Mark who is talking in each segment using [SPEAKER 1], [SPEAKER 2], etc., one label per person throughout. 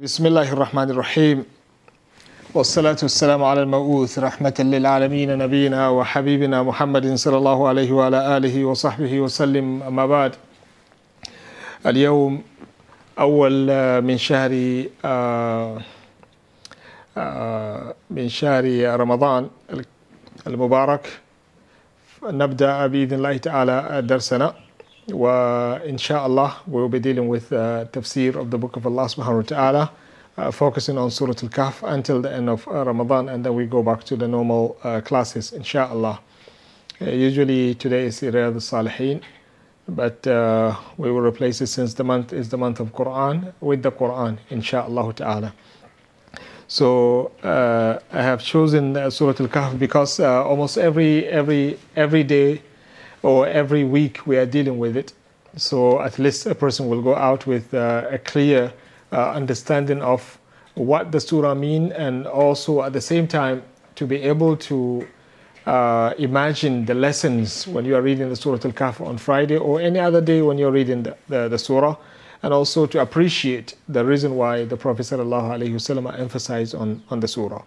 [SPEAKER 1] بسم الله الرحمن الرحيم والصلاة والسلام على المبعوث رحمة للعالمين نبينا وحبيبنا محمد صلى الله عليه وعلى آله وصحبه وسلم أما بعد اليوم أول من شهر من شهر رمضان المبارك نبدأ بإذن الله تعالى درسنا Inshallah, we'll be dealing with uh, tafsir of the book of Allah subhanahu wa ta'ala, uh, focusing on Surah Al Kahf until the end of uh, Ramadan, and then we go back to the normal uh, classes, inshallah. Uh, usually today is the Salihin, but uh, we will replace it since the month is the month of Quran with the Quran, inshallah ta'ala. So I have chosen Surah Al Kahf because almost every every every day or every week we are dealing with it. So at least a person will go out with uh, a clear uh, understanding of what the surah mean and also at the same time to be able to uh, imagine the lessons when you are reading the Surah Al-Kahf on Friday or any other day when you're reading the, the, the surah and also to appreciate the reason why the Prophet sallallahu ﷺ emphasized on, on the surah.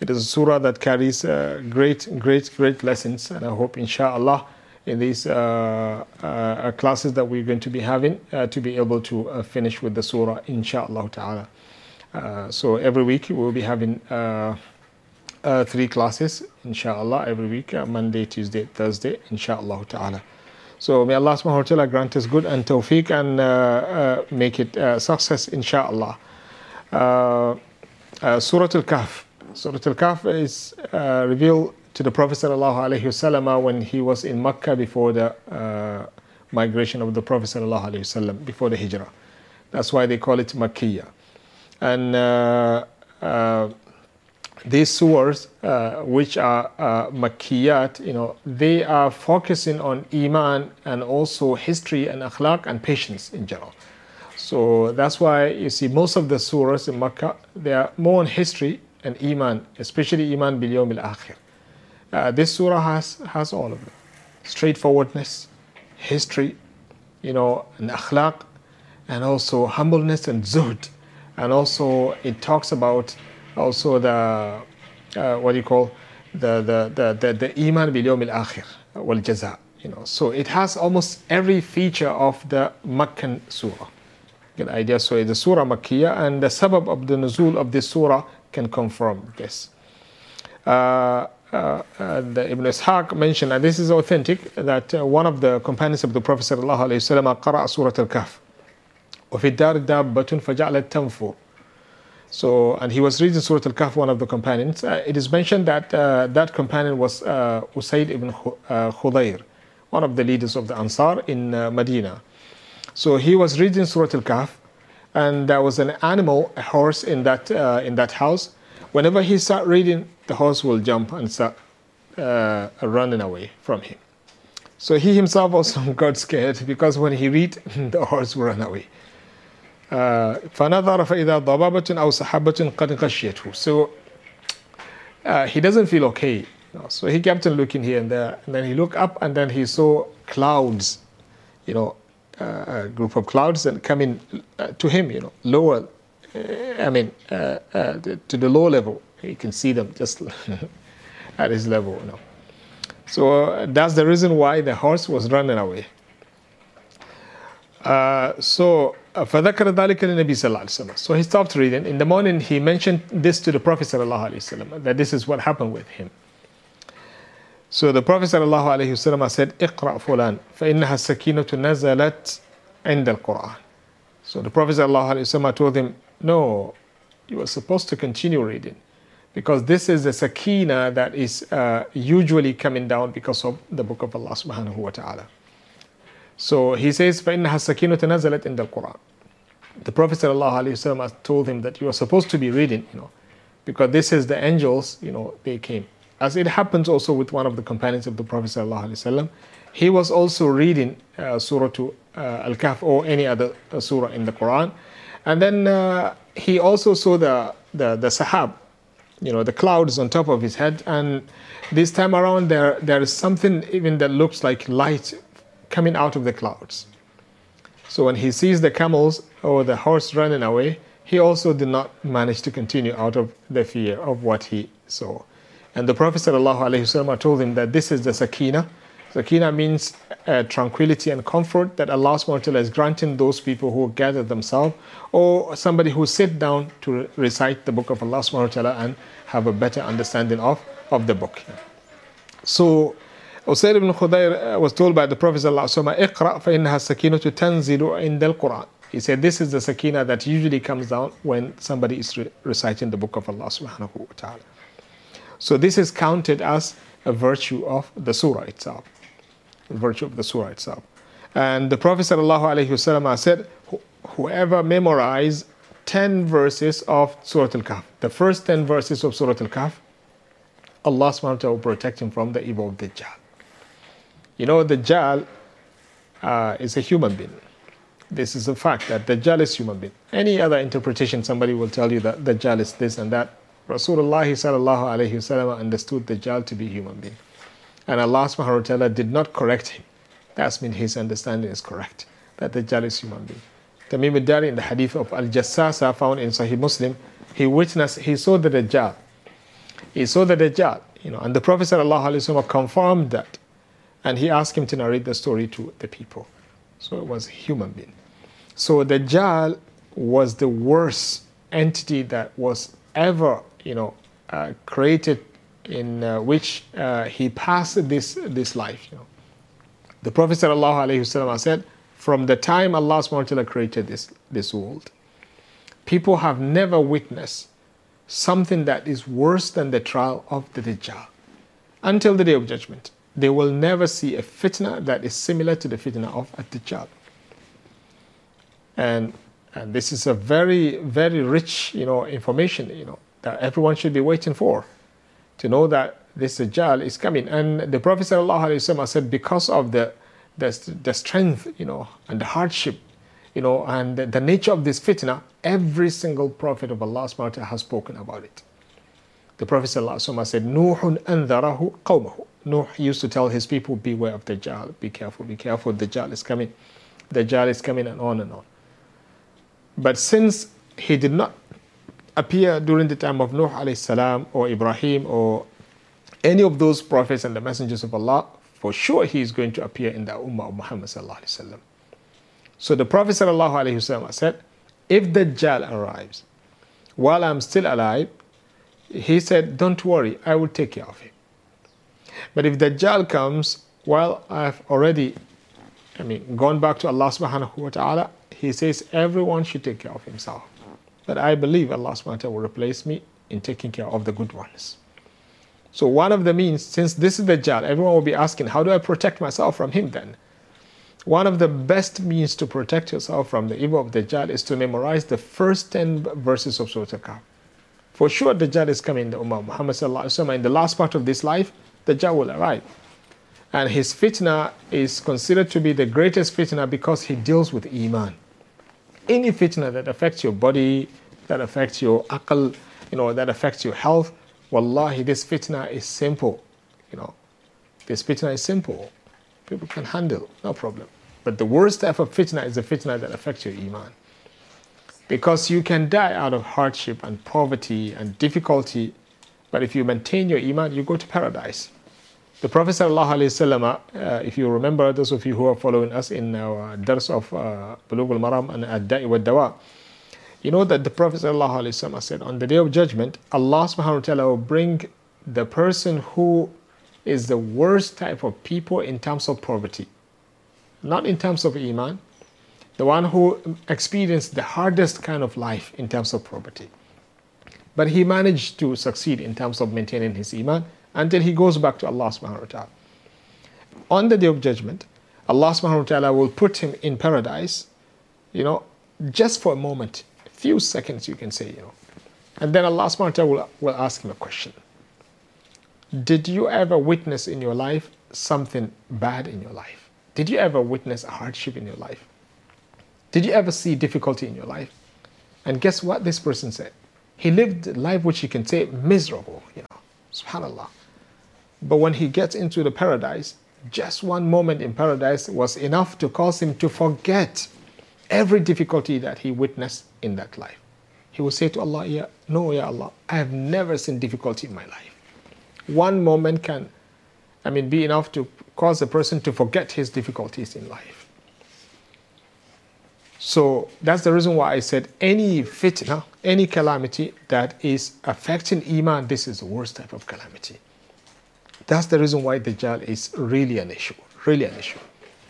[SPEAKER 1] It is a surah that carries uh, great, great, great lessons and I hope inshallah in these uh, uh, classes that we're going to be having uh, to be able to uh, finish with the surah inshallah ta'ala. Uh, so every week we'll be having uh, three classes inshallah every week Monday, Tuesday, Thursday inshallah ta'ala. So may Allah subhanahu wa ta'ala grant us good and tawfiq and make it success inshallah. Surah Al-Kahf. Surah Al-Kahf is revealed to the Prophet ﷺ when he was in Mecca before the uh, migration of the Prophet ﷺ, before the Hijrah. That's why they call it Makkiyah. And uh, uh, these surahs, which are uh, Makkiyat, you know, they are focusing on Iman and also history and akhlaq and patience in general. So that's why you see most of the surahs in Makkah, they are more on history and Iman, especially Iman bil Yawm al-Akhir. Uh, this surah has, has all of it straightforwardness, history, you know, and akhlaq, and also humbleness and zuhd. And also, it talks about also the, uh, what do you call, the, the, the, the, the iman bil yawm akhir, wal jaza. You know, so it has almost every feature of the Meccan surah. Get idea? So the surah Makkiyah, and the sabab of the nuzul of this surah can confirm this. Uh, uh, the Ibn Ishaq mentioned, and this is authentic, that uh, one of the companions of the Prophet ﷺ قرأ سورة الكهف وفي الدار دابة فجعلت تنفر So, and he was reading Surah Al-Kahf, one of the companions. Uh, it is mentioned that uh, that companion was uh, Usaid ibn Khudayr, one of the leaders of the Ansar in uh, Medina. So he was reading Surah Al-Kahf, and there was an animal, a horse in that, in that house. Whenever he started reading, the horse will jump and start uh, running away from him. So he himself also got scared because when he read, the horse will run away. فنظر فإذا ضبابة أو سحابة قد غشيته. So uh, he doesn't feel okay. So he kept on looking here and there, and then he looked up, and then he saw clouds, you know, uh, a group of clouds that coming uh, to him, you know, lower. I mean, to the low level you can see them just at his level you know. so uh, that's the reason why the horse was running away uh, so فذكر ذلك للنبي صلى الله عليه وسلم so he stopped reading in the morning he mentioned this to the prophet صلى الله عليه وسلم that this is what happened with him so the prophet صلى الله عليه وسلم said اقرأ فلان فإنها السكينة نزلت عند القرآن so the prophet صلى الله عليه وسلم told him no you are supposed to continue reading because this is a sakina that is uh, usually coming down because of the book of Allah subhanahu wa ta'ala. So he says, فَإِنَّهَا السَّكِينَةُ نَزَلَتْ عِنْدَ الْقُرْآنِ The Prophet sallallahu has told him that you are supposed to be reading, you know, because this is the angels, you know, they came. As it happens also with one of the companions of the Prophet sallallahu he was also reading uh, Surah to, uh, Al-Kahf or any other uh, surah in the Quran. And then uh, he also saw the, the, the Sahab, you know the clouds on top of his head and this time around there there is something even that looks like light coming out of the clouds so when he sees the camels or the horse running away he also did not manage to continue out of the fear of what he saw. And the Prophet told him that this is the sakina. Sakina means uh, tranquility and comfort that Allah SWT is granting those people who gather themselves or somebody who sit down to recite the book of Allah SWT and have a better understanding of, of the book. So Usayd ibn Khudayr uh, was told by the Prophet ﷺ, اقرأ فإنها السكينة تنزل عند القرآن. He said this is the sakina that usually comes down when somebody is re- reciting the book of Allah subhanahu wa ta'ala. So this is counted as a virtue of the surah itself. The virtue of the surah itself. And the Prophet ﷺ said, whoever memorizes 10 verses of Surah Al-Kahf, the first 10 verses of Surah Al-Kahf, Allah ta'ala will protect him from the evil of Dajjal. You know, Dajjal uh, is a human being. This is a fact that Dajjal is human being. Any other interpretation, somebody will tell you that Dajjal is this and that. Rasulullah sallallahu alayhi wasallam understood Dajjal to be human being. And Allah subhanahu wa ta'ala did not correct him. That means his understanding is correct, that Dajjal is human being. Tamim al-Dari in the hadith of Al-Jassasa found in Sahih Muslim, he witnessed, he saw the Dajjal. He saw the Dajjal, you know, and the Prophet wasallam confirmed that and he asked him to narrate the story to the people. So it was a human being. So the Dajjal was the worst entity that was ever, you know, uh, created in uh, which uh, he passed this, this life. You know. The Prophet ﷺ said, from the time Allah SWT created this, this world, people have never witnessed something that is worse than the trial of the Dajjal until the day of judgment they will never see a fitna that is similar to the fitna of Ad-Dajjal. And, and this is a very, very rich, you know, information, you know, that everyone should be waiting for, to know that this Dajjal is coming. And the Prophet ﷺ said, because of the, the, the strength, you know, and the hardship, you know, and the, the nature of this fitna, every single prophet of Allah has spoken about it. The Prophet ﷺ said, Nuhun anzarahu qawmahu. Nuh used to tell his people, beware of Dajjal, be careful, be careful, Dajjal is coming. Dajjal is coming and on and on. But since he did not appear during the time of Nuh alayhi salam or Ibrahim or any of those prophets and the messengers of Allah, for sure he is going to appear in the Ummah of Muhammad. So the Prophet sallallahu alayhi wasallam said, if Dajjal arrives while I'm still alive, he said, don't worry, I will take care of him. But if Dajjal comes, well, I've already, I mean, gone back to Allah subhanahu wa ta'ala, He says everyone should take care of himself. But I believe Allah subhanahu wa ta'ala will replace me in taking care of the good ones. So one of the means, since this is the Dajjal, everyone will be asking, how do I protect myself from him then? One of the best means to protect yourself from the evil of the Dajjal is to memorize the first 10 verses of Surah Al-Kahf. For sure, the Dajjal is coming in the Ummah Muhammad in the last part of this life, the Dajjal will arrive. And his fitna is considered to be the greatest fitna because he deals with Iman. Any fitna that affects your body, that affects your akal, you know, that affects your health, wallahi, this fitna is simple. You know, this fitna is simple. People can handle, no problem. But the worst type of fitna is the fitna that affects your Iman. Because you can die out of hardship and poverty and difficulty, but if you maintain your Iman, you go to paradise. The Prophet ﷺ, uh, if you remember, those of you who are following us in our dars of uh, Bulugh al-Maram and Ad-Da'i wa Dawa, you know that the Prophet ﷺ said, on the day of judgment, Allah subhanahu wa ta'ala will bring the person who is the worst type of people in terms of poverty, not in terms of Iman, the one who experienced the hardest kind of life in terms of poverty. But he managed to succeed in terms of maintaining his Iman until he goes back to Allah subhanahu wa ta'ala. On the day of judgment, Allah subhanahu wa ta'ala will put him in paradise, you know, just for a moment, a few seconds you can say, you know. And then Allah subhanahu wa ta'ala will, will ask him a question. Did you ever witness in your life something bad in your life? Did you ever witness a hardship in your life? Did you ever see difficulty in your life? And guess what this person said? He lived a life which you can say miserable, you know. Subhanallah. But when he gets into the paradise, just one moment in paradise was enough to cause him to forget every difficulty that he witnessed in that life. He will say to Allah, yeah, No, Ya Allah, I have never seen difficulty in my life. One moment can, I mean, be enough to cause a person to forget his difficulties in life. So that's the reason why I said any fitna, any calamity that is affecting Iman, this is the worst type of calamity. That's the reason why Dajjal is really an issue, really an issue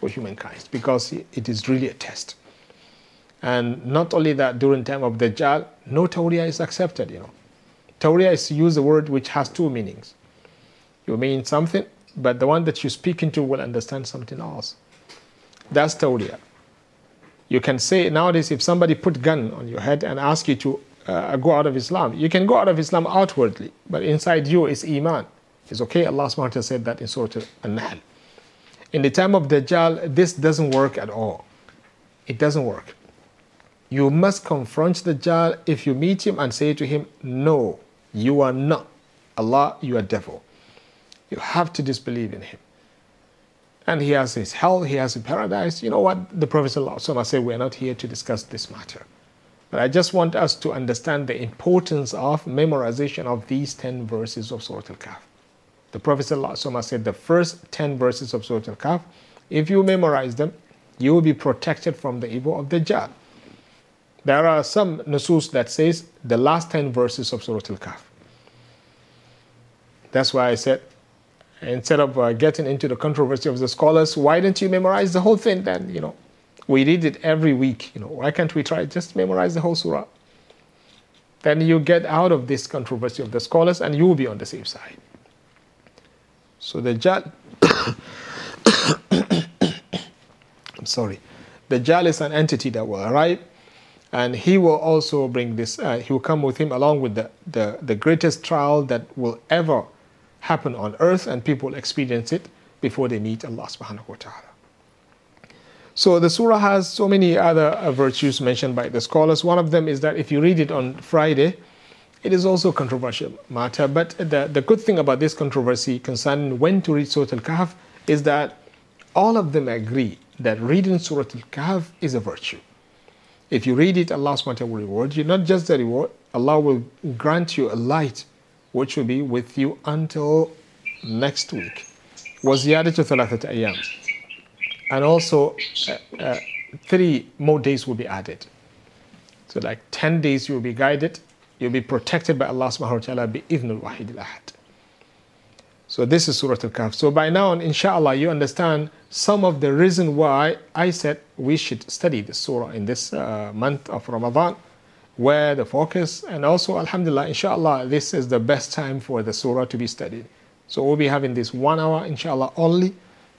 [SPEAKER 1] for humankind, because it is really a test. And not only that, during time of Dajjal, no tawriya is accepted, you know. Tawriya is to use a word which has two meanings. You mean something, but the one that you speak into will understand something else. That's tawriya. You can say nowadays if somebody put gun on your head and ask you to uh, go out of Islam, you can go out of Islam outwardly, but inside you is iman. It's okay. Allah ta'ala said that in Surah An-Nahl. In the time of Dajjal, this doesn't work at all. It doesn't work. You must confront Dajjal if you meet him and say to him, No, you are not. Allah, you are devil. You have to disbelieve in him. And he has his hell, he has his paradise. You know what? The Prophet ﷺ said, We're not here to discuss this matter. But I just want us to understand the importance of memorization of these 10 verses of Surah Al Kahf. The Prophet said, The first 10 verses of Surah Al Kahf, if you memorize them, you will be protected from the evil of the Dajjal. There are some nusus that says the last 10 verses of Surah Al-Kahf. That's why I said, instead of uh, getting into the controversy of the scholars, why don't you memorize the whole thing then, you know? We read it every week, you know. Why can't we try just memorize the whole surah? Then you get out of this controversy of the scholars and you will be on the safe side. So Dajjal, I'm sorry, Dajjal is an entity that will arrive and he will also bring this, uh, he will come with him along with the, the, the greatest trial that will ever happen on earth, and people experience it before they meet Allah subhanahu wa ta'ala. So the surah has so many other uh, virtues mentioned by the scholars. One of them is that if you read it on Friday, it is also a controversial matter. But the, the good thing about this controversy concerning when to read Surah Al-Kahf is that all of them agree that reading Surah Al-Kahf is a virtue. If you read it, Allah SWT will reward you. Not just the reward, Allah will grant you a light which will be with you until next week. وزيادة ثلاثة أيام. And also, uh, uh, three more days will be added. So like 10 days you will be guided, You'll be protected by Allah subhanahu wa ta'ala bi idnul wahid al ahad. So this is Surah Al-Kahf. So by now, inshallah, you understand some of the reason why I said we should study this surah in this uh, month of Ramadan, where the focus, and also, alhamdulillah, inshallah, this is the best time for the surah to be studied. So we'll be having this one hour, inshallah, only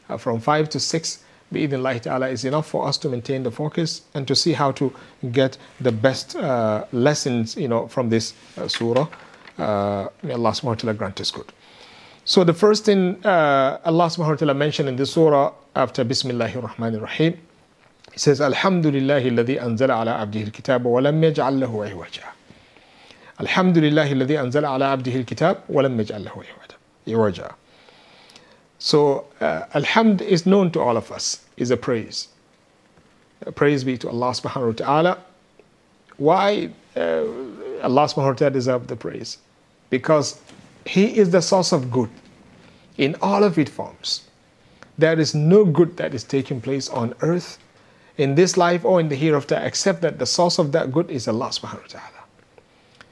[SPEAKER 1] uh, from 5 to 6 Bi'idhnillah ta'ala is enough for us to maintain the focus and to see how to get the best uh, lessons, you know, from this uh, surah. Uh, may Allah subhanahu wa ta'ala grant us good. So the first thing uh, Allah subhanahu wa ta'ala mentioned in this surah after Bismillahir Rahmanir Rahim, He says, Alhamdulillahi alladhi anzala ala abdihi al-kitab wa lam yaj'al lahu iwaja. Alhamdulillahi alladhi anzala ala abdihi al-kitab wa lam yaj'al lahu iwaja. So uh, Alhamd is known to all of us, is a praise. praise be to Allah subhanahu wa ta'ala. Why uh, Allah subhanahu wa ta'ala deserves the praise? Because he is the source of good in all of its forms. There is no good that is taking place on earth, in this life or in the hereafter, except that the source of that good is Allah subhanahu wa ta'ala.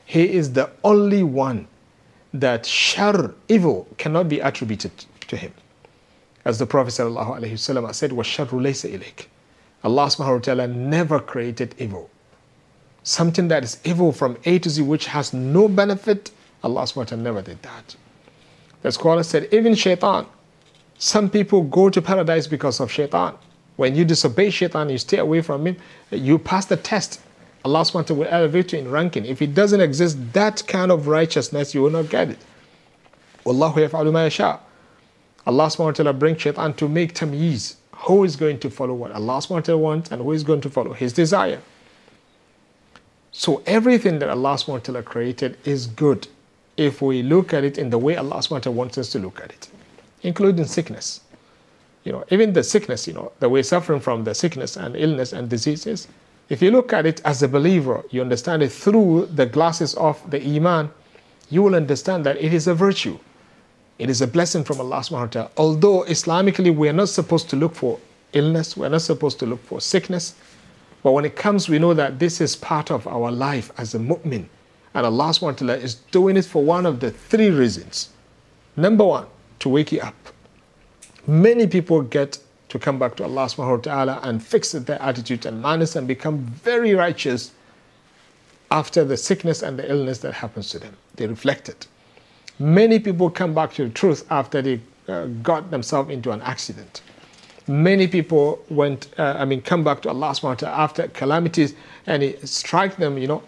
[SPEAKER 1] He is the only one that shar, evil, cannot be attributed to him. As the Prophet said, وَالشَّرُّ لَيْسَ إِلَيْكَ Allah subhanahu wa ta'ala never created evil. Something that is evil from A to Z, which has no benefit Allah subhanahu never did that. The scholar said, even shaitan, some people go to paradise because of shaitan. When you disobey shaitan, you stay away from him, you pass the test. Allah subhanahu will elevate you in ranking. If it doesn't exist, that kind of righteousness, you will not get it. Wallahu yaf'alu ma yasha. Allah subhanahu wa ta'ala brings shaitan to make tamyiz. Who is going to follow what Allah subhanahu wa ta'ala wants and who is going to follow his desire. So everything that Allah subhanahu wa ta'ala created is good if we look at it in the way Allah SWT wants us to look at it, including sickness. You know, even the sickness, you know, that we're suffering from the sickness and illness and diseases, If you look at it as a believer, you understand it through the glasses of the Iman, you will understand that it is a virtue. It is a blessing from Allah subhanahu wa ta'ala. Although Islamically we are not supposed to look for illness, we are not supposed to look for sickness, but when it comes, we know that this is part of our life as a mu'min. And Allah subhanahu wa ta'ala is doing it for one of the three reasons. Number one, to wake you up. Many people get to come back to Allah subhanahu wa ta'ala and fix their attitude and manners and become very righteous after the sickness and the illness that happens to them. They reflect it. Many people come back to the truth after they uh, got themselves into an accident. Many people went, uh, I mean, come back to Allah subhanahu after calamities and it strike them, you know.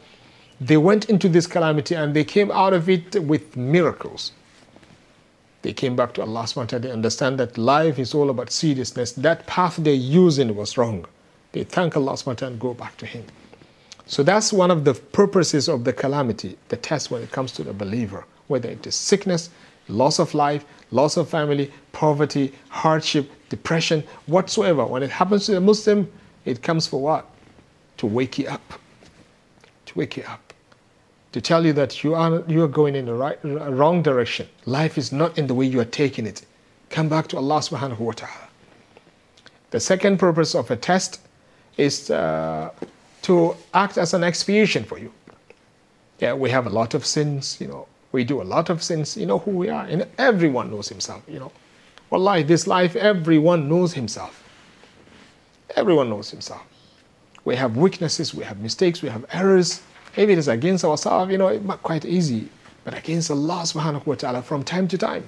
[SPEAKER 1] They went into this calamity and they came out of it with miracles. They came back to Allah subhanahu. They understand that life is all about seriousness. That path they're using was wrong. They thank Allah subhanahu and go back to Him. So that's one of the purposes of the calamity, the test when it comes to the believer, whether it is sickness, loss of life, loss of family, poverty, hardship, depression, whatsoever. When it happens to a Muslim, it comes for what? To wake you up. To wake you up to tell you that you are, you are going in the right, wrong direction. Life is not in the way you are taking it. Come back to Allah subhanahu wa ta'ala. The second purpose of a test is uh, to act as an expiation for you. Yeah, we have a lot of sins, you know, we do a lot of sins, you know who we are, and everyone knows himself, you know. Wallahi, this life, everyone knows himself. Everyone knows himself. We have weaknesses, we have mistakes, we have errors, if it is against ourselves, you know, it's quite easy. But against Allah subhanahu wa ta'ala from time to time.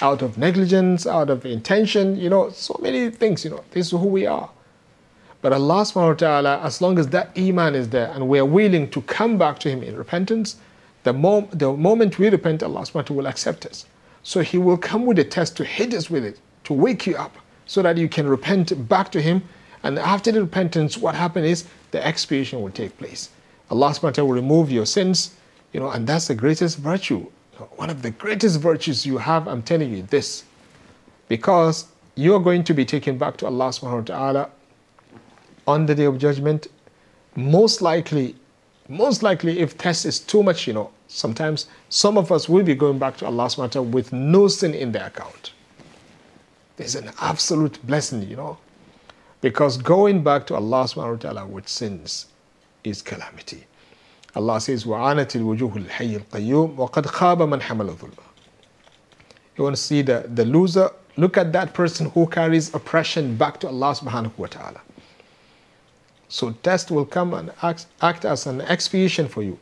[SPEAKER 1] Out of negligence, out of intention, you know, so many things, you know, this is who we are. But Allah subhanahu wa ta'ala, as long as that iman is there and we are willing to come back to Him in repentance, the, mom- the moment we repent, Allah subhanahu will accept us. So He will come with a test to hit us with it, to wake you up, so that you can repent back to Him. And after the repentance, what happens is the expiation will take place. Allah subhanahu will remove your sins, you know, and that's the greatest virtue. One of the greatest virtues you have, I'm telling you this, because you're going to be taken back to Allah subhanahu on the day of judgment. Most likely, most likely, if test is too much, you know, sometimes some of us will be going back to Allah subhanahu wa ta'ala with no sin in their account. There's an absolute blessing, you know, because going back to Allah subhanahu wa ta'ala with sins is calamity. Allah says, وَعَانَتِ الْوُجُوهُ الْحَيِّ الْقَيُّومُ وَقَدْ خَابَ مَنْ حَمَلَ ظُلْمًا You want to see the, the loser? Look at that person who carries oppression back to Allah subhanahu wa ta'ala. So test will come and act, act as an expiation for you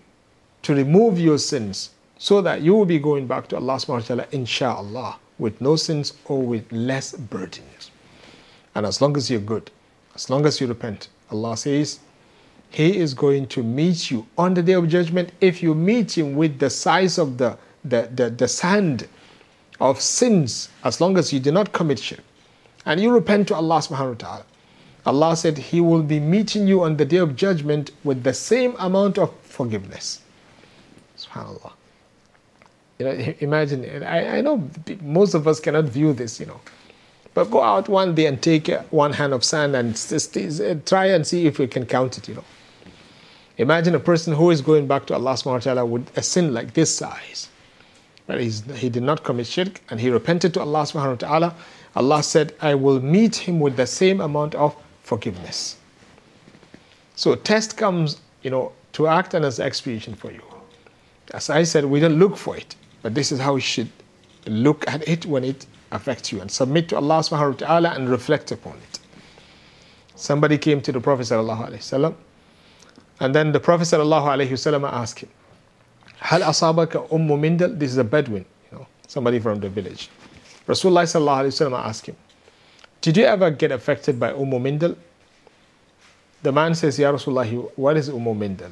[SPEAKER 1] to remove your sins so that you will be going back to Allah subhanahu wa ta'ala insha'Allah with no sins or with less burdens. And as long as you're good, as long as you repent, Allah says, he is going to meet you on the day of judgment if you meet him with the size of the, the, the, the sand of sins, as long as you do not commit shirk. And you repent to Allah subhanahu wa ta'ala. Allah said He will be meeting you on the day of judgment with the same amount of forgiveness. SubhanAllah. You know, imagine, I, I know most of us cannot view this, you know. But go out one day and take uh, one hand of sand and uh, try and see if you can count it, you know. Imagine a person who is going back to Allah subhanahu wa ta'ala with a sin like this size. But he did not commit shirk and he repented to Allah subhanahu wa ta'ala. Allah said, I will meet him with the same amount of forgiveness. So test comes, you know, to act as expiation for you. As I said, we don't look for it, but this is how we should look at it when it affects you and submit to Allah subhanahu wa ta'ala and reflect upon it. Somebody came to the Prophet sallallahu and then the Prophet ﷺ asked him, Hal asabaka ummu mindal? This is a Bedouin, you know, somebody from the village. Rasulullah ﷺ asked him, Did you ever get affected by ummu mindal? The man says, Ya Rasulullah, what is ummu mindal?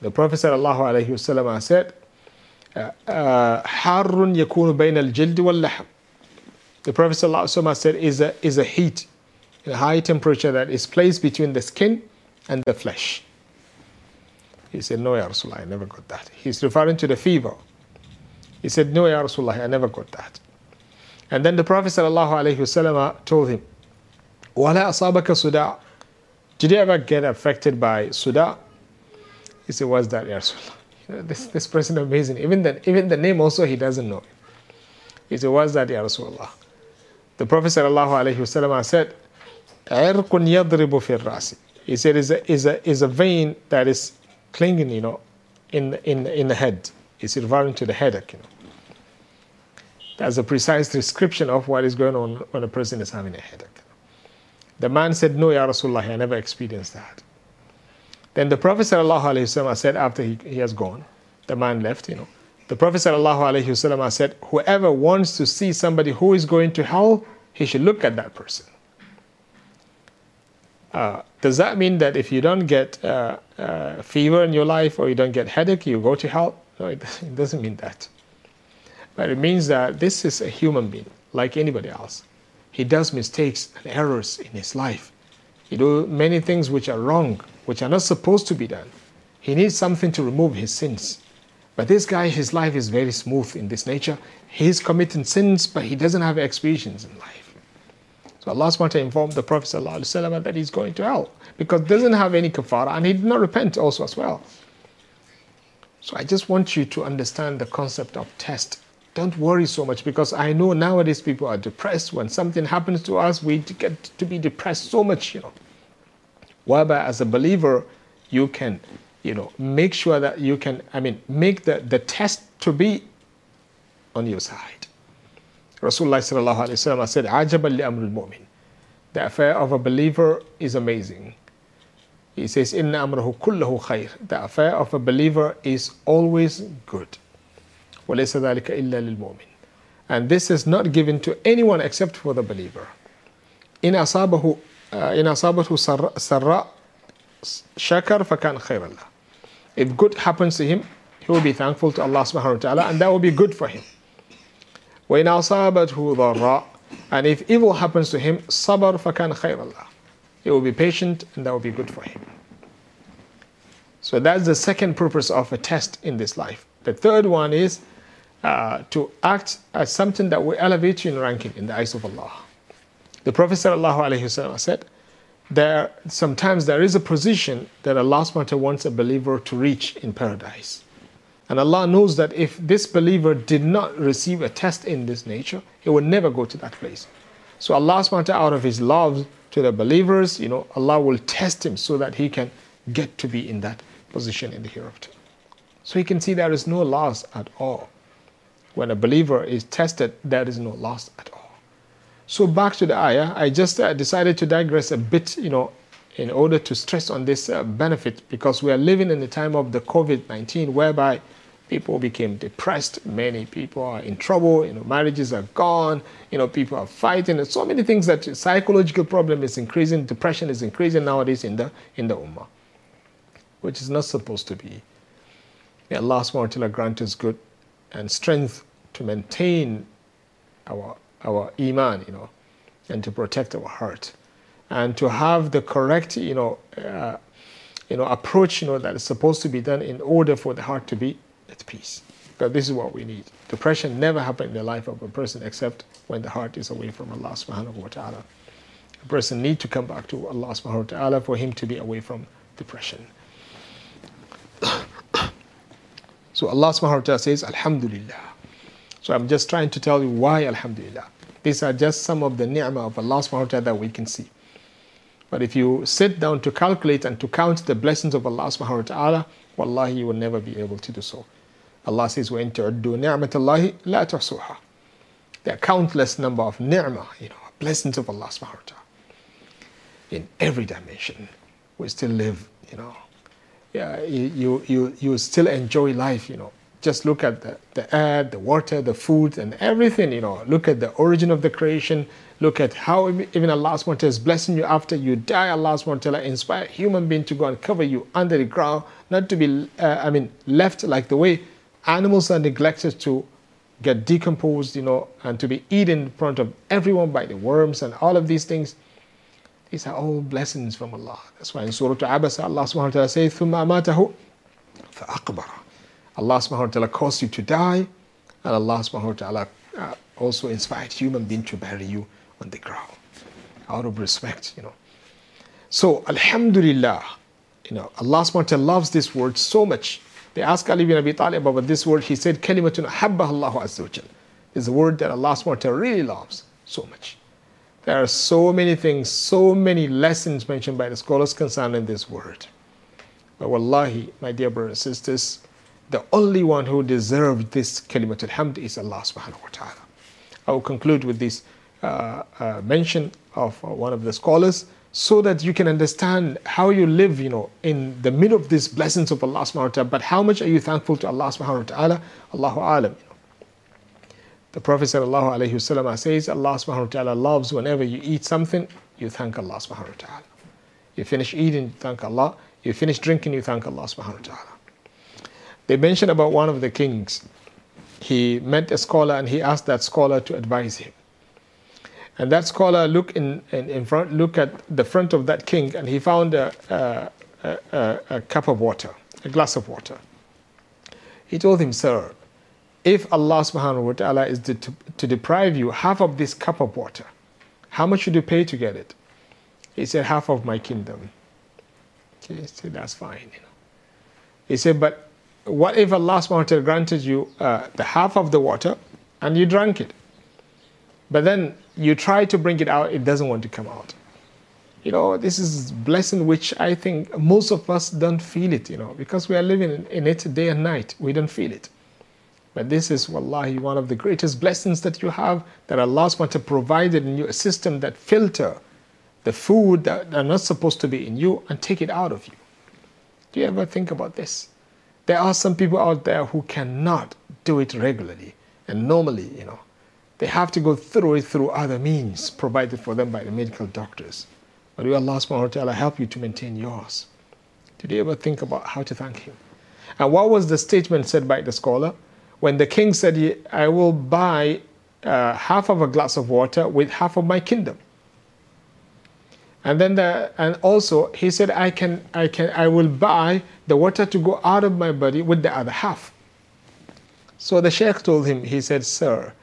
[SPEAKER 1] The Prophet ﷺ said, uh, uh, Harrun yakunu bayna al-jild wal-lahm. The Prophet ﷺ said, is a, is a heat, a high temperature that is placed between the skin and the flesh. He said, No, Ya Rasulullah, I never got that. He's referring to the fever. He said, No, Ya Rasulullah, I never got that. And then the Prophet ﷺ told him, Wala asabaka suda. Did you ever get affected by suda? He said, What's that, Ya Rasulullah? You know, this, this person amazing. Even the, even the name also he doesn't know. He said, What's that, Ya Rasulullah? The Prophet ﷺ said, Irkun yadribu fir rasi. He said, is a, is, a, is a vein that is clinging, you know, in, in, in the head. It's referring to the headache, you know. That's a precise description of what is going on when a person is having a headache. The man said, No, Ya Rasulullah, I never experienced that. Then the Prophet ﷺ said, after he, he has gone, the man left, you know. The Prophet ﷺ said, Whoever wants to see somebody who is going to hell, he should look at that person. Uh, does that mean that if you don't get uh, uh, fever in your life or you don't get headache, you go to hell? No, it doesn't mean that. But it means that this is a human being like anybody else. He does mistakes and errors in his life. He does many things which are wrong, which are not supposed to be done. He needs something to remove his sins. But this guy, his life is very smooth in this nature. He's committing sins, but he doesn't have experience in life. So Allah SWT informed the Prophet ﷺ that he's going to hell because he doesn't have any kafara and he did not repent also as well. So I just want you to understand the concept of test don't worry so much because I know nowadays people are depressed. When something happens to us, we get to be depressed so much, you know. Whereby as a believer, you can, you know, make sure that you can, I mean, make the, the test to be on your side. Rasulullah sallallahu alayhi wa said, Ajaban li amrul mu'min. The affair of a believer is amazing. He says, Inna amrahu kullahu khair. The affair of a believer is always good. وَلَيْسَ ذَلِكَ إِلَّا لِلْمُؤْمِنِ And this is not given to anyone except for the believer. إن أصابه إن أصابته سراء شكر فكان خيرا له. If good happens to him, he will be thankful to Allah subhanahu wa ta'ala and that will be good for him. وإن أصابته ضراء And if evil happens to him, صبر فكان خيرا له. He will be patient and that will be good for him. So that's the second purpose of a test in this life. The third one is uh, to act as something that will elevate you in ranking in the eyes of Allah. The Prophet ﷺ said, there, sometimes there is a position that Allah SWT wants a believer to reach in paradise. And Allah knows that if this believer did not receive a test in this nature, he would never go to that place. So Allah SWT, out of His love to the believers, you know, Allah will test him so that he can get to be in that position in the hereafter. So he can see there is no loss at all. When a believer is tested, there is no loss at all. So back to the ayah, I just uh, decided to digress a bit, you know, in order to stress on this uh, benefit because we are living in the time of the COVID-19 whereby people became depressed, many people are in trouble, you know, marriages are gone, you know, people are fighting, and so many things that psychological problem is increasing, depression is increasing nowadays in the in the ummah, which is not supposed to be. May Allah subhanahu wa grant us good and strength to maintain our, our iman, you know, and to protect our heart, and to have the correct, you know, uh, you know, approach, you know, that is supposed to be done in order for the heart to be at peace. Because this is what we need. Depression never happens in the life of a person except when the heart is away from Allah subhanahu wa ta'ala. A person needs to come back to Allah subhanahu wa ta'ala for him to be away from depression. So Allah subhanahu wa ta'ala says, Alhamdulillah. So I'm just trying to tell you why Alhamdulillah. These are just some of the ni'mah of Allah subhanahu wa ta'ala that we can see. But if you sit down to calculate and to count the blessings of Allah subhanahu wa ta'ala, wallahi you will never be able to do so. Allah says, وَإِن تَعُدُّوا نِعْمَةَ اللَّهِ لَا تُحْصُوهَا There are countless number of ni'mah, you know, blessings of Allah subhanahu wa ta'ala. In every dimension, we still live, you know, yeah, you, you, you still enjoy life, you know. Just look at the, the air, the water, the food, and everything, you know. Look at the origin of the creation. Look at how even Allah SWT is blessing you after you die. Allah SWT inspire human being to go and cover you under the ground, not to be, uh, I mean, left like the way animals are neglected to get decomposed, you know, and to be eaten in front of everyone by the worms and all of these things. These are all blessings from Allah. That's why in Surah Abasa, Allah subhanahu wa ta'ala says, ثُمَّ أَمَاتَهُ فَأَقْبَرَ Allah subhanahu wa ta'ala caused you to die, and Allah subhanahu wa ta'ala uh, also inspired human being to bury you on the ground, out of respect, you know. So, Alhamdulillah, you know, Allah subhanahu loves this word so much. They asked Ali bin Abi Talib about this word. He said, Kalimatun habba Allahu azza wa is a word that Allah subhanahu really loves so much. There are so many things, so many lessons mentioned by the scholars concerning this word. But wallahi, my dear brothers and sisters, the only one who deserves this kalimatul hamd is Allah subhanahu wa ta'ala. I will conclude with this uh, uh, mention of uh, one of the scholars so that you can understand how you live, you know, in the middle of these blessings of Allah subhanahu wa ta'ala. But how much are you thankful to Allah subhanahu wa ta'ala? Allahu alam. The Prophet wasallam says, Allah subhanahu wa ta'ala loves whenever you eat something, you thank Allah subhanahu wa ta'ala. You finish eating, you thank Allah. You finish drinking, you thank Allah subhanahu wa ta'ala. They mention about one of the kings. He met a scholar and he asked that scholar to advise him. And that scholar looked in, in, in front, look at the front of that king and he found a, a, a, a cup of water, a glass of water. He told him, Sir, if Allah subhanahu wa ta'ala is to, to, to, deprive you half of this cup of water, how much should you pay to get it? He said, half of my kingdom. Okay, he said, that's fine. He said, but what if Allah subhanahu wa ta'ala granted you uh, the half of the water and you drank it? But then you try to bring it out, it doesn't want to come out. You know, this is blessing which I think most of us don't feel it, you know, because we are living in it day and night. We don't feel it. But this is, wallahi, one of the greatest blessings that you have that Allah SWT provided in you a system that filter the food that are not supposed to be in you and take it out of you. Do you ever think about this? There are some people out there who cannot do it regularly and normally, you know. They have to go through it through other means provided for them by the medical doctors. But will Allah subhanahu wa ta'ala help you to maintain yours? Did you ever think about how to thank Him? And what was the statement said by the scholar? When the king said, I will buy uh, half of a glass of water with half of my kingdom. And then the, and also he said, I can, I can, I will buy the water to go out of my body with the other half. So the sheikh told him, he said, Sir,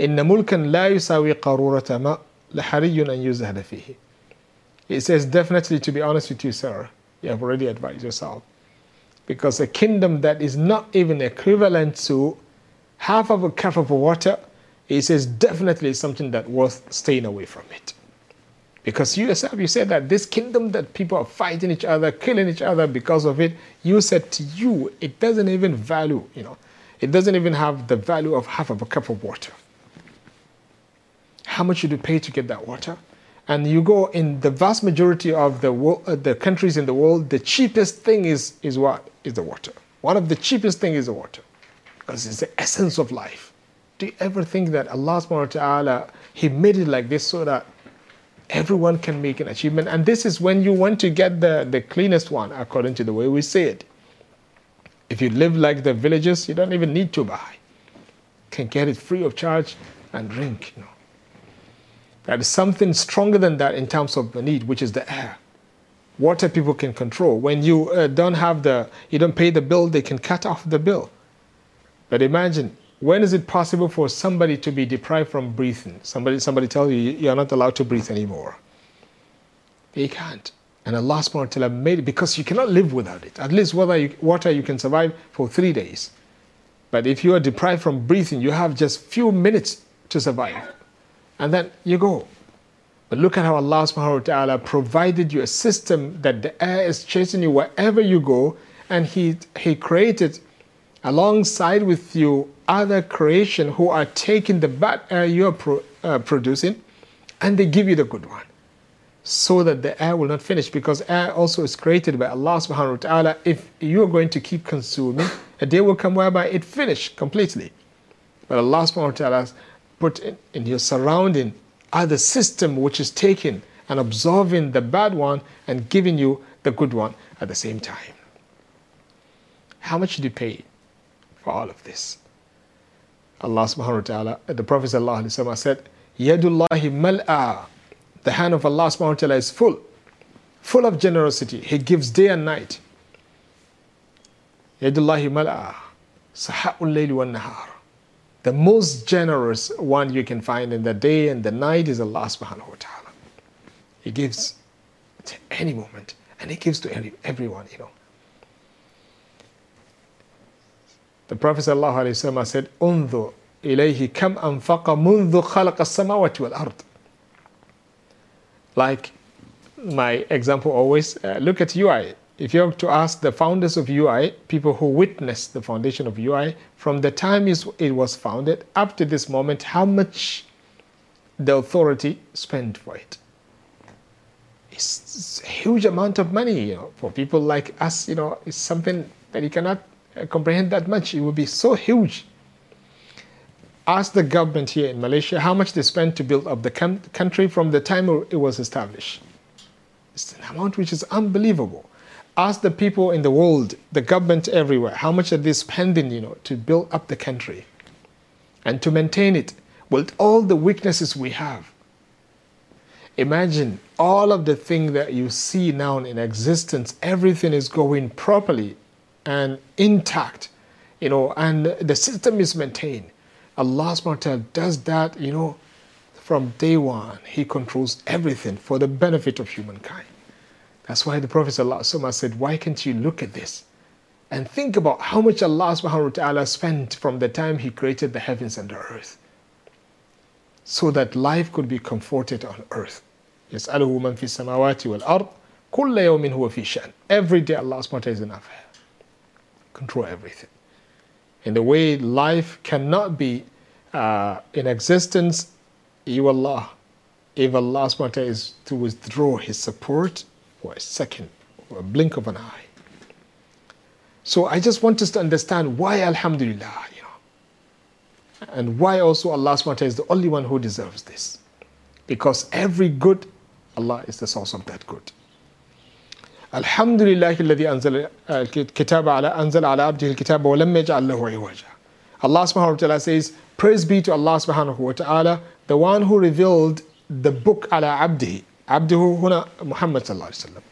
[SPEAKER 1] إن ملكا لا يساوي قارورة ماء لحري أن يزهد فيه. He says, definitely to be honest with you, sir, you have already advised yourself. Because a kingdom that is not even equivalent to half of a cup of water, he says, definitely something that worth staying away from it. Because you yourself, you said that this kingdom that people are fighting each other, killing each other because of it, you said to you, it doesn't even value, you know, it doesn't even have the value of half of a cup of water. How much should you pay to get that water? And you go in the vast majority of the, world, uh, the countries in the world, the cheapest thing is, is what? Is the water. One of the cheapest things is the water. Because it's the essence of life. Do you ever think that Allah subhanahu wa ta'ala, He made it like this so that everyone can make an achievement. And this is when you want to get the, the cleanest one, according to the way we say it. If you live like the villagers, you don't even need to buy. You can get it free of charge and drink. You know. There is something stronger than that in terms of the need, which is the air. Water people can control. When you uh, don't have the, you don't pay the bill, they can cut off the bill. But imagine when is it possible for somebody to be deprived from breathing? Somebody, somebody tell you you're not allowed to breathe anymore. They can't. And Allah subhanahu wa ta'ala made it because you cannot live without it. At least water you, water you can survive for three days. But if you are deprived from breathing, you have just few minutes to survive. And then you go. But look at how Allah subhanahu wa ta'ala provided you a system that the air is chasing you wherever you go. And He, he created alongside with you other creation who are taking the bad air you're pro, uh, producing and they give you the good one so that the air will not finish because air also is created by Allah subhanahu wa ta'ala if you are going to keep consuming a day will come whereby it finish completely but Allah subhanahu wa ta'ala put in, in your surrounding other system which is taking and absorbing the bad one and giving you the good one at the same time how much did you pay for all of this. Allah subhanahu wa ta'ala, the Prophet sallallahu said, Yadullahi mal'a. The hand of Allah subhanahu wa ta'ala is full, full of generosity. He gives day and night. Yadullahi mal'a. Saha'ul layli wa nahar. The most generous one you can find in the day and the night is Allah subhanahu wa ta'ala. He gives at any moment. And He gives to everyone, you know. The Prophet ﷺ said, "Undu ilayhi kam anfaqa mundu khalaqa samawati wal ard." Like my example always, uh, look at UI. If you have to ask the founders of UI, people who witnessed the foundation of UI, from the time it was founded up to this moment, how much the authority spent for it? It's, a huge amount of money, you know, for people like us, you know, it's something that you cannot uh, comprehend that much. It would be so huge. Ask the government here in Malaysia how much they spent to build up the country from the time it was established. It's an amount which is unbelievable. Ask the people in the world, the government everywhere, how much are they spending, you know, to build up the country and to maintain it with all the weaknesses we have. Imagine all of the things that you see now in existence, everything is going properly and intact, you know, and the system is maintained. Allah subhanahu does that, you know, from day one. He controls everything for the benefit of humankind. That's why the Prophet ﷺ said, Why can't you look at this? And think about how much Allah subhanahu wa ta'ala spent from the time He created the heavens and the earth. So that life could be comforted on earth. يسأله من في السماوات والأرض كل يوم هو في شأن. Every day Allah subhanahu wa ta'ala is in affair control everything. In the way life cannot be uh, in existence, you Allah, if Allah SWT is to withdraw His support for a second, or a blink of an eye. So I just want us to understand why Alhamdulillah, you know, and why also Allah SWT is the only one who deserves this. Because every good, Allah is the source of that good. الحمد لله الذي أنزل الكتاب على أنزل على عبده الكتاب ولم يجعل له عوجا Allah subhanahu wa ta'ala says praise be to Allah subhanahu wa ta'ala the one who revealed the book على عبده Abduhu huna Muhammad sallallahu alaihi wasallam.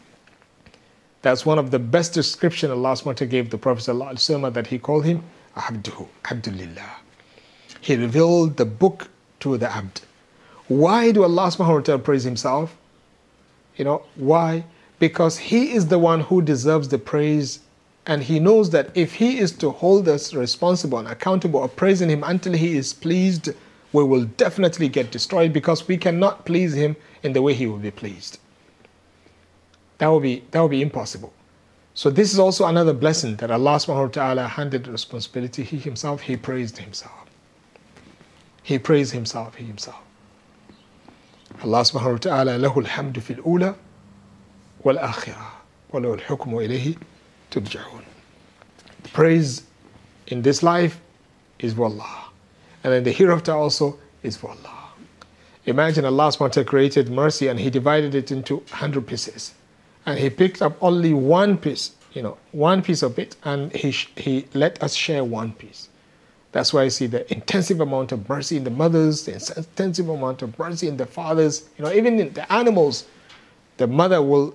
[SPEAKER 1] That's one of the best description Allah SWT gave the Prophet sallallahu alaihi wasallam that he called him Abduhu, Abdulillah. He revealed the book to the Abd. Why do Allah SWT praise himself? You know, why? Because he is the one who deserves the praise and he knows that if he is to hold us responsible and accountable of praising him until he is pleased we will definitely get destroyed because we cannot please Him in the way He will be pleased. That will be, that will be impossible. So this is also another blessing that Allah subhanahu wa ta'ala handed the responsibility. He himself, he praised himself. He praised himself, he himself. Allah subhanahu wa ta'ala له الحمد في الأولى والآخرة وله الحكم إليه ترجعون Praise in this life is for Allah and then the hereafter also is for Allah. Imagine Allah SWT created mercy and He divided it into 100 pieces and He picked up only one piece, you know, one piece of it and He, he let us share one piece. That's why I see the intensive amount of mercy in the mothers, the intensive amount of mercy in the fathers, you know, even in the animals. The mother will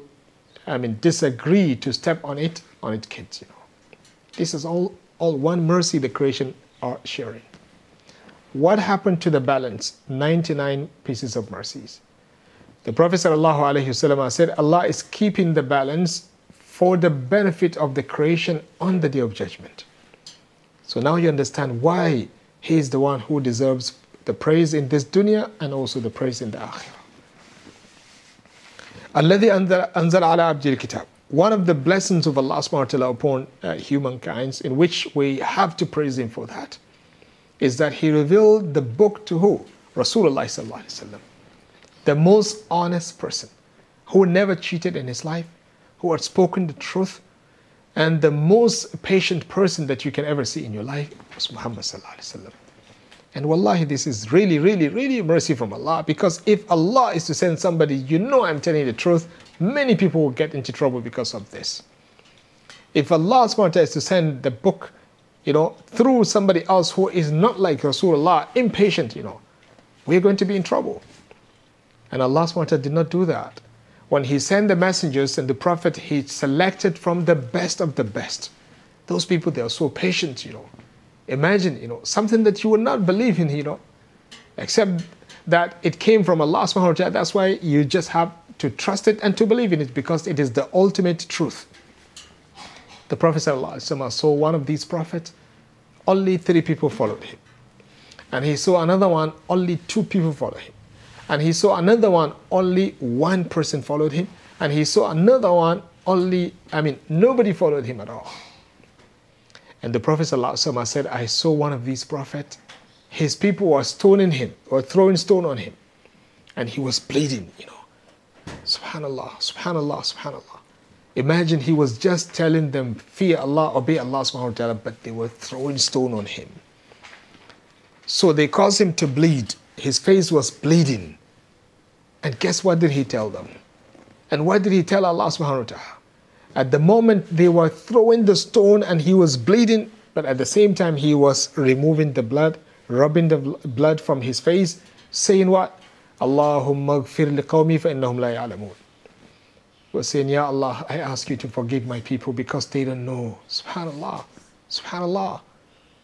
[SPEAKER 1] I mean, disagree to step on it, on its kids, you know. This is all, all one mercy the creation are sharing. What happened to the balance? 99 pieces of mercies. The Prophet ﷺ said, Allah is keeping the balance for the benefit of the creation on the day of judgment. So now you understand why He is the one who deserves the praise in this dunya and also the praise in the akhirah. الذي أنزل على عبد الكتاب one of the blessings of Allah subhanahu wa ta'ala upon uh, humankind in which we have to praise him for that is that he revealed the book to who? Rasulullah the most honest person who never cheated in his life who had spoken the truth and the most patient person that you can ever see in your life was Muhammad and wallahi, this is really, really, really mercy from Allah because if Allah is to send somebody, you know I'm telling you the truth, many people will get into trouble because of this. If Allah is to send the book, you know, through somebody else who is not like Rasulullah, impatient, you know, we're going to be in trouble. And Allah did not do that. When He sent the messengers and the Prophet, He selected from the best of the best. Those people, they are so patient, you know. Imagine, you know, something that you would not believe in, you know, except that it came from Allah subhanahu. That's why you just have to trust it and to believe in it because it is the ultimate truth. The Prophet saw one of these prophets, only three people followed him. And he saw another one, only two people followed him. And he saw another one, only one person followed him. And he saw another one, only, I mean, nobody followed him at all. And the Prophet said, I saw one of these prophets. His people were stoning him or throwing stone on him. And he was bleeding, you know. Subhanallah, subhanallah, subhanallah. Imagine he was just telling them, fear Allah, obey Allah subhanahu wa ta'ala, but they were throwing stone on him. So they caused him to bleed. His face was bleeding. And guess what did he tell them? And what did he tell Allah subhanahu wa ta'ala? At the moment they were throwing the stone and he was bleeding, but at the same time he was removing the blood, rubbing the blood from his face, saying what? Allahumma gfir liqawmi fa innahum la ya'lamun. Was saying, Ya Allah, I ask you to forgive my people because they don't know. Subhanallah. Subhanallah.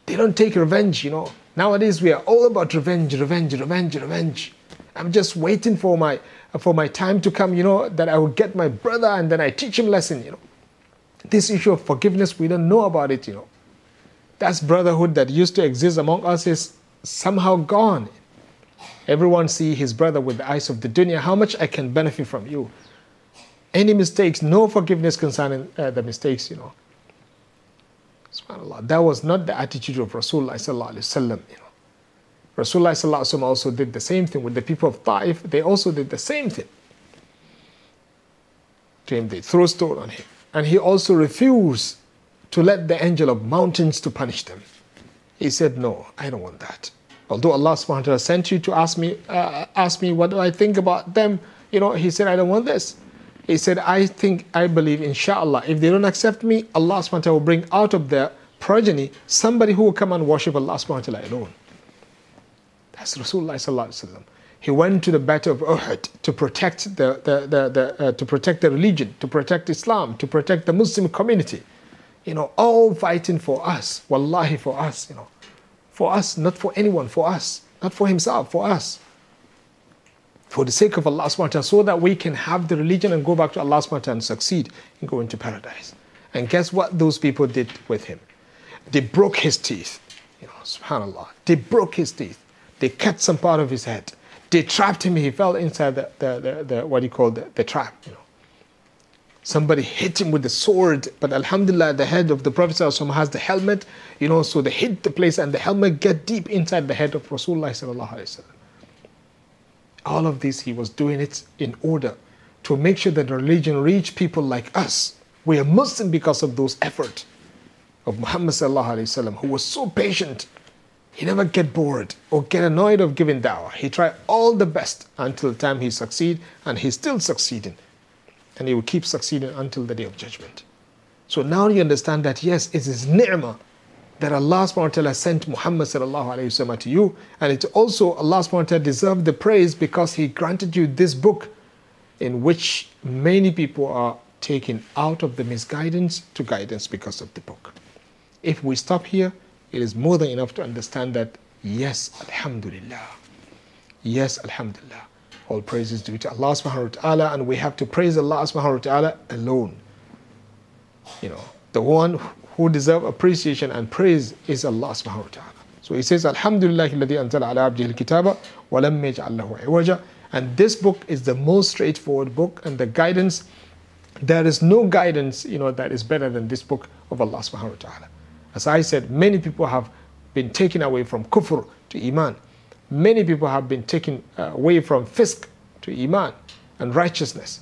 [SPEAKER 1] They don't take revenge, you know. Nowadays we are all about revenge, revenge, revenge, revenge. I'm just waiting for my for my time to come, you know, that I will get my brother and then I teach him lesson, you know. This issue of forgiveness, we don't know about it, you know. That's brotherhood that used to exist among us is somehow gone. Everyone see his brother with the eyes of the dunya. How much I can benefit from you? Any mistakes, no forgiveness concerning uh, the mistakes, you know. SubhanAllah. That was not the attitude of Rasulullah you know. Rasulullah also did the same thing with the people of Ta'if. They also did the same thing to him. They threw stone on him. And he also refused to let the angel of mountains to punish them. He said, no, I don't want that. Although Allah subhanahu wa ta'ala sent you to ask me, uh, ask me what do I think about them, you know, he said, I don't want this. He said, I think, I believe, inshallah, if they don't accept me, Allah ta'ala will bring out of their progeny somebody who will come and worship Allah ta'ala alone. That's Rasulullah He went to the battle of Uhud to protect the, the, the, the uh, to protect the religion, to protect Islam, to protect the Muslim community. You know, all fighting for us, wallahi for us, you know. For us, not for anyone, for us. Not for himself, for us. For the sake of Allah subhanahu so that we can have the religion and go back to Allah subhanahu and succeed in going to paradise. And guess what those people did with him? They broke his teeth. You know, subhanAllah. They broke his teeth. They cut some part of his head. They trapped him. He fell inside the, the, the, the what do you call the, the trap. You know. Somebody hit him with the sword, but Alhamdulillah, the head of the Prophet has the helmet, you know, so they hit the place and the helmet get deep inside the head of Rasulullah. All of this, he was doing it in order to make sure that religion reach people like us. We are Muslim because of those efforts of Muhammad who was so patient he never get bored or get annoyed of giving dawah. He tried all the best until the time he succeed and he's still succeeding. And he will keep succeeding until the day of judgment. So now you understand that yes, it is ni'mah that Allah subhanahu wa ta'ala sent Muhammad sallallahu alayhi wa to you. And it's also Allah subhanahu wa ta'ala deserved the praise because he granted you this book in which many people are taken out of the misguidance to guidance because of the book. If we stop here, it is more than enough to understand that yes, Alhamdulillah. Yes, Alhamdulillah. All praises due to Allah subhanahu wa ta'ala, and we have to praise Allah subhanahu wa ta'ala alone. You know, the one who deserve appreciation and praise is Allah subhanahu wa ta'ala. So he says, Alhamdulillah anzala ala wa lam yaj'al iwaja. And this book is the most straightforward book and the guidance. There is no guidance, you know, that is better than this book of Allah subhanahu wa ta'ala. As I said, many people have been taken away from kufr to iman. Many people have been taken uh, away from fisk to iman and righteousness.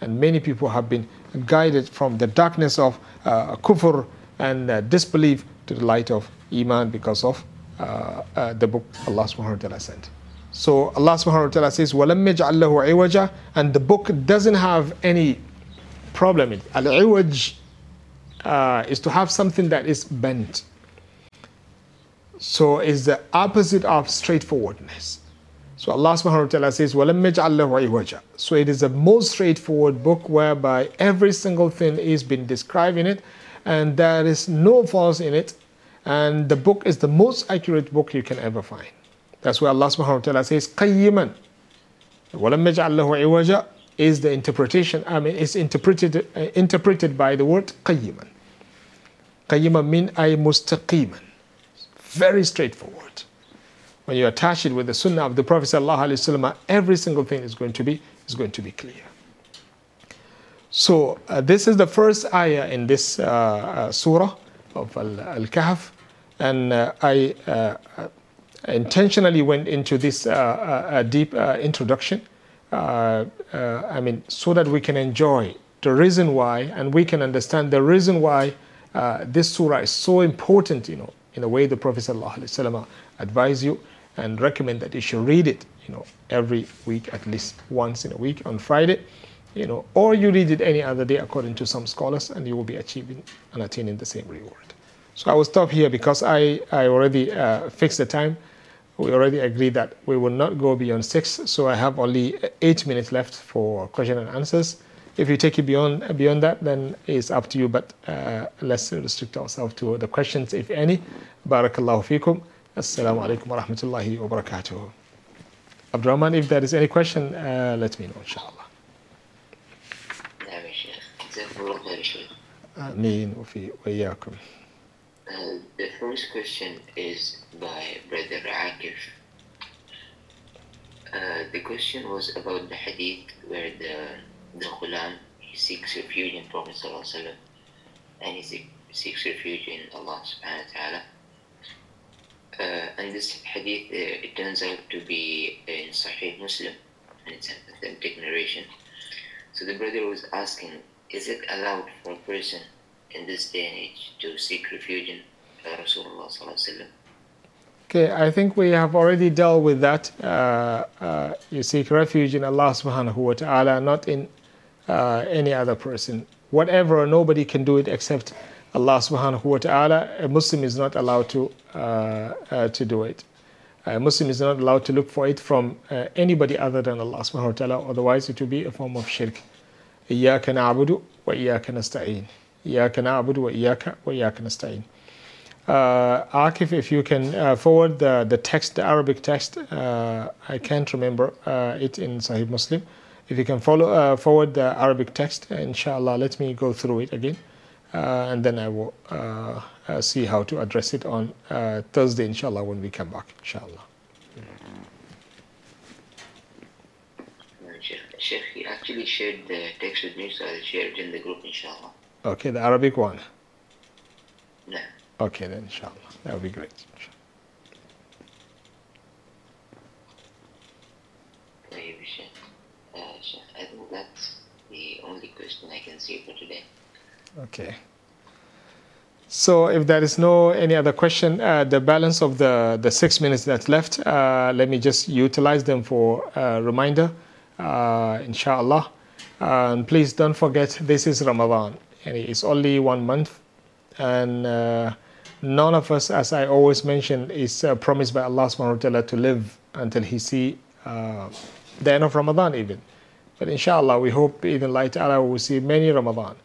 [SPEAKER 1] And many people have been guided from the darkness of uh, kufr and uh, disbelief to the light of iman because of uh, uh, the book Allah subhanahu wa ta'ala sent. So Allah subhanahu wa ta'ala says, وَلَمْ يَجْعَلْ لَهُ عِوَجًا And the book doesn't have any problem. Al-iwaj uh, is to have something that is bent. So it's the opposite of straightforwardness. So Allah subhanahu wa ta'ala says, وَلَمْ So it is the most straightforward book whereby every single thing is being described in it and there is no faults in it. And the book is the most accurate book you can ever find. That's why Allah subhanahu wa ta'ala says, قَيِّمًا وَلَمْ يَجْعَلْ لَهُ عِوَجًا is the interpretation, I mean, it's interpreted, uh, interpreted by the word qayyiman. Qayyiman min ay mustaqiman. Very straightforward. When you attach it with the sunnah of the Prophet ﷺ, every single thing is going to be, is going to be clear. So uh, this is the first ayah in this uh, uh, surah of Al-Kahf. And uh, I uh, intentionally went into this deep introduction I mean, so that we can enjoy the reason why and we can understand the reason why this surah is so important, you know, in a way the Prophet ﷺ advised you and recommend that you should read it, you know, every week, at least once in a week on Friday, you know, or you read it any other day according to some scholars and you will be achieving and attaining the same reward. So I will stop here because I, I already uh, fixed the time we already agreed that we will not go beyond six, so I have only eight minutes left for question and answers. If you take it beyond beyond that, then it's up to you. But uh, let's restrict ourselves to the questions, if any. Barakallahu fikum. Assalamu alaikum wa rahmatullahi wa barakatuh. Abdurrahman, if there is any question, uh, let me know, inshallah. آمين وفي وإياكم.
[SPEAKER 2] Uh, the first question is by Brother Akif. Uh, the question was about the hadith where the, the ghulam he seeks refuge in Prophet ﷺ and he seeks refuge in Allah subhanahu wa ta'ala. Uh, and this hadith, uh, it turns out to be in Sahih Muslim and it's an authentic narration. So the brother was asking, is it allowed for a person in this day and age to seek refuge in uh, Rasulullah
[SPEAKER 1] Okay, I think we have already dealt with that. Uh, uh, you seek refuge in Allah subhanahu wa ta'ala, not in uh, any other person. Whatever, nobody can do it except Allah subhanahu wa ta'ala. A Muslim is not allowed to, uh, uh, to do it. A Muslim is not allowed to look for it from anybody other than Allah subhanahu wa ta'ala, otherwise it will be a form of shirk iyyaka na'budu wa iyyaka nasta'in iyyaka na'budu wa Yeah, can I nasta'in uh, Akif, if you can uh, forward the, the text, the Arabic text, uh, I can't remember uh, it in Sahih Muslim. If you can follow uh, forward the Arabic text, inshallah, let me go through it again, uh, and then I will see how to address it on Thursday, inshallah, when we come back, inshallah.
[SPEAKER 2] Sheikh, he actually shared the text with me, so I'll share it in the group, inshallah.
[SPEAKER 1] Okay, the Arabic one.
[SPEAKER 2] No.
[SPEAKER 1] Okay, then, inshallah. That would be great.
[SPEAKER 2] Uh, I think that's the only question I can see for today.
[SPEAKER 1] Okay. So if there is no any other question, uh, the balance of the, the six minutes that's left, uh, let me just utilize them for a reminder, uh, inshallah. and please don't forget, this is Ramadan. And it's only one month. And uh, none of us, as I always mention, is uh, promised by Allah subhanahu wa ta'ala to live until He see uh, the end of Ramadan even. But inshallah, we hope even light Allah we will see many Ramadan.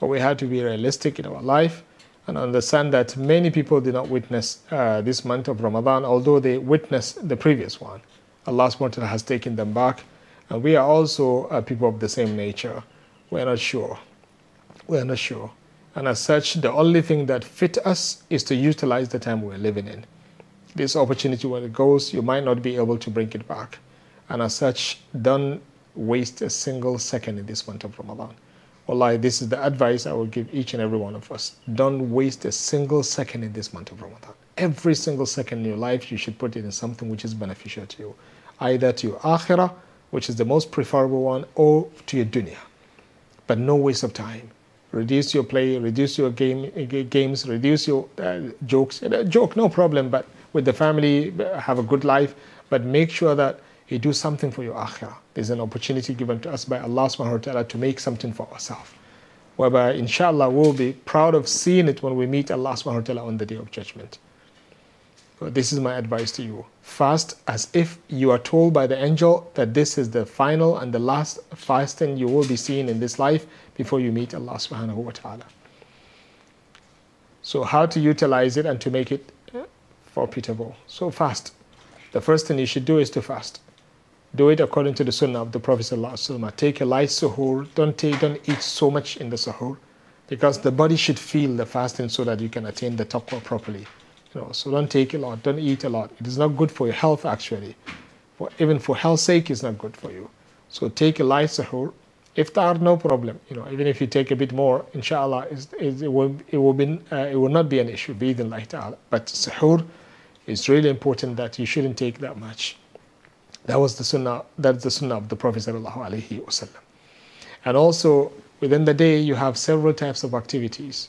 [SPEAKER 1] But we have to be realistic in our life and understand that many people did not witness uh, this month of Ramadan, although they witnessed the previous one. Allah subhanahu wa ta'ala has taken them back. And we are also uh, people of the same nature. We're not sure. We're not sure. And as such, the only thing that fit us is to utilize the time we're living in. This opportunity, when it goes, you might not be able to bring it back. And as such, don't waste a single second in this month of Ramadan. Wallahi, this is the advice I will give each and every one of us. Don't waste a single second in this month of Ramadan. Every single second in your life, you should put it in something which is beneficial to you, either to your akhirah, which is the most preferable one, or to your dunya. But no waste of time reduce your play, reduce your game games, reduce your uh, jokes. Uh, joke, no problem, but with the family, have a good life. But make sure that you do something for your akhirah. There's an opportunity given to us by Allah subhanahu wa ta'ala to make something for ourselves. Whereby, inshallah, we'll be proud of seeing it when we meet Allah subhanahu wa ta'ala on the day of judgment. This is my advice to you. Fast as if you are told by the angel that this is the final and the last fasting you will be seeing in this life before you meet Allah subhanahu wa ta'ala. So, how to utilize it and to make it profitable? So, fast. The first thing you should do is to fast. do it according to the sunnah of the Prophet ﷺ. Take a light suhoor. Don't take, don't eat so much in the suhoor, because the body should feel the fasting so that you can attain the taqwa properly. So don't take a lot. Don't eat a lot. It is not good for your health actually. For, even for health's sake, it's not good for you. So take a light suhoor. Iftar, no problem. You know, even if you take a bit more, inshallah, it, will it will be uh, it will not be an issue. Be the light ta'ala. But sahur, is really important that you shouldn't take that much. That was the sunnah. That's the sunnah of the Prophet. And also within the day, you have several types of activities,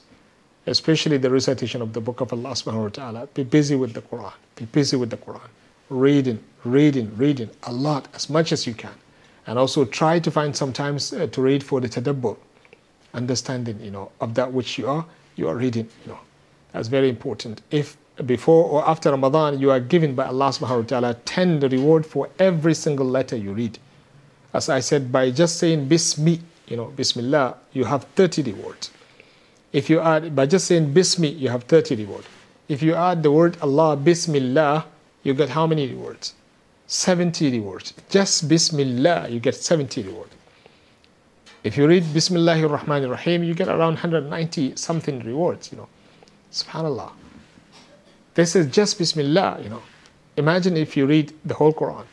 [SPEAKER 1] especially the recitation of the Book of Allah subhanahu wa taala. Be busy with the Quran. Be busy with the Quran. Reading, reading, reading a lot, as much as you can and also try to find some times uh, to read for the tadabbur, understanding, you know, of that which you are you are reading. You know, that's very important. If before or after Ramadan you are given by Allah Subhanahu wa Taala ten the reward for every single letter you read. As I said, by just saying Bismi, you know, Bismillah, you have 30 rewards. If you add by just saying Bismi, you have 30 reward. If you add the word Allah, Bismillah, you get how many rewards? 70 rewards. Just Bismillah, you get 70 rewards. If you read Bismillahir Rahmanir Rahim, you get around 190 something rewards, you know. Subhanallah. This is just Bismillah, you know. Imagine if you read the whole Quran.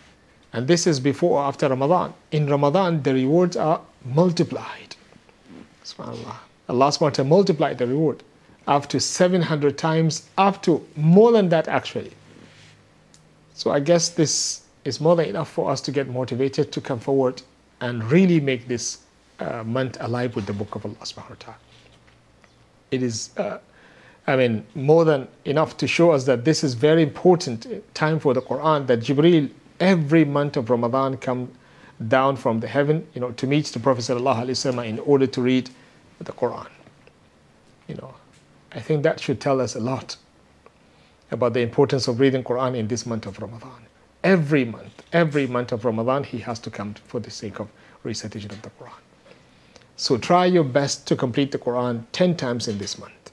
[SPEAKER 1] And this is before or after Ramadan. In Ramadan, the rewards are multiplied. Subhanallah. Allah subhanahu multiplied the reward up to 700 times, up to more than that actually. So I guess this is more than enough for us to get motivated to come forward and really make this uh, month alive with the book of Allah subhanahu wa ta'ala. It is, uh, I mean, more than enough to show us that this is very important time for the Quran, that Jibreel every month of Ramadan come down from the heaven, you know, to meet the Prophet sallallahu alaihi wasallam in order to read the Quran. You know, I think that should tell us a lot about the importance of reading Quran in this month of Ramadan. Every month, every month of Ramadan, he has to come for the sake of recitation of the Quran. So try your best to complete the Quran 10 times in this month.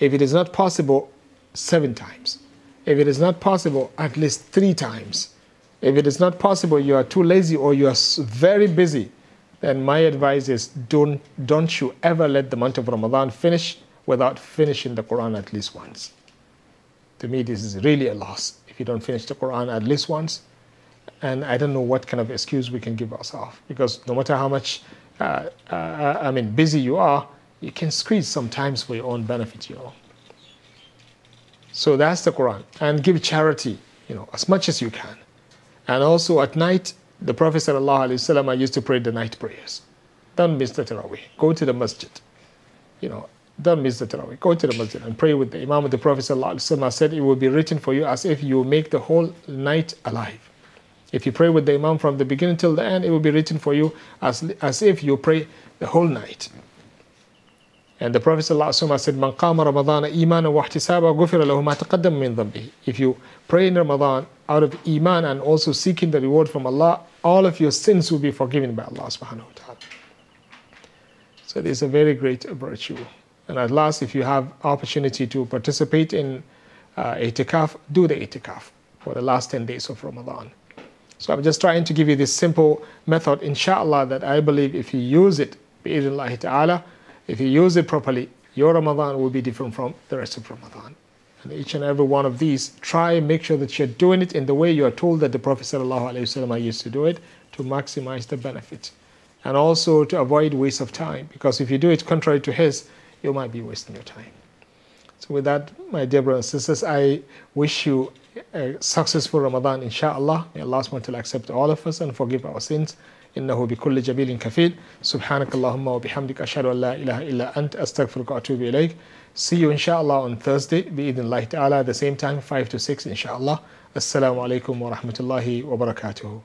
[SPEAKER 1] If it is not possible, seven times. If it is not possible, at least three times. If it is not possible, you are too lazy or you are very busy, then my advice is don't, don't you ever let the month of Ramadan finish without finishing the Quran at least once to me, this is really a loss if you don't finish the Quran at least once. And I don't know what kind of excuse we can give ourselves because no matter how much, uh, uh, I mean, busy you are, you can squeeze sometimes for your own benefit, you know. So that's the Quran. And give charity, you know, as much as you can. And also at night, the Prophet ﷺ used to pray the night prayers. Don't miss the Taraweeh. Go to the masjid. You know, don't miss the Taraweeh. Go to the masjid and pray with the Imam the Prophet ﷺ said it will be written for you as if you make the whole night alive. If you pray with the Imam from the beginning till the end, it will be written for you as, as if you pray the whole night. And the Prophet ﷺ said, Man qama Ramadan iman wa ihtisaba ghufira lahu ma taqaddam min dhanbihi. If you pray in Ramadan out of iman and also seeking the reward from Allah, all of your sins will be forgiven by Allah subhanahu wa ta'ala. So it is a very great virtue. And at last, if you have opportunity to participate in uh, itikaf, do the itikaf for the last 10 days of Ramadan. So I'm just trying to give you this simple method, inshallah, that I believe if you use it, bi'idhnillahi ta'ala, if you use it properly, your Ramadan will be different from the rest of Ramadan. And each and every one of these, try and make sure that you're doing it in the way you are told that the Prophet ﷺ used to do it to maximize the benefit. And also to avoid waste of time, because if you do it contrary to his, you might be wasting your time. So with that, my dear brothers and sisters, I wish you a successful Ramadan, inshallah. May Allah SWT accept all of us and forgive our sins. إنه بكل جميل كفيل سبحانك اللهم وبحمدك أشهد أن لا إله إلا أنت أستغفرك وأتوب إليك See you inshallah on Thursday بإذن الله تعالى the same time 5 to 6 inshallah alaikum wa rahmatullahi wa barakatuhu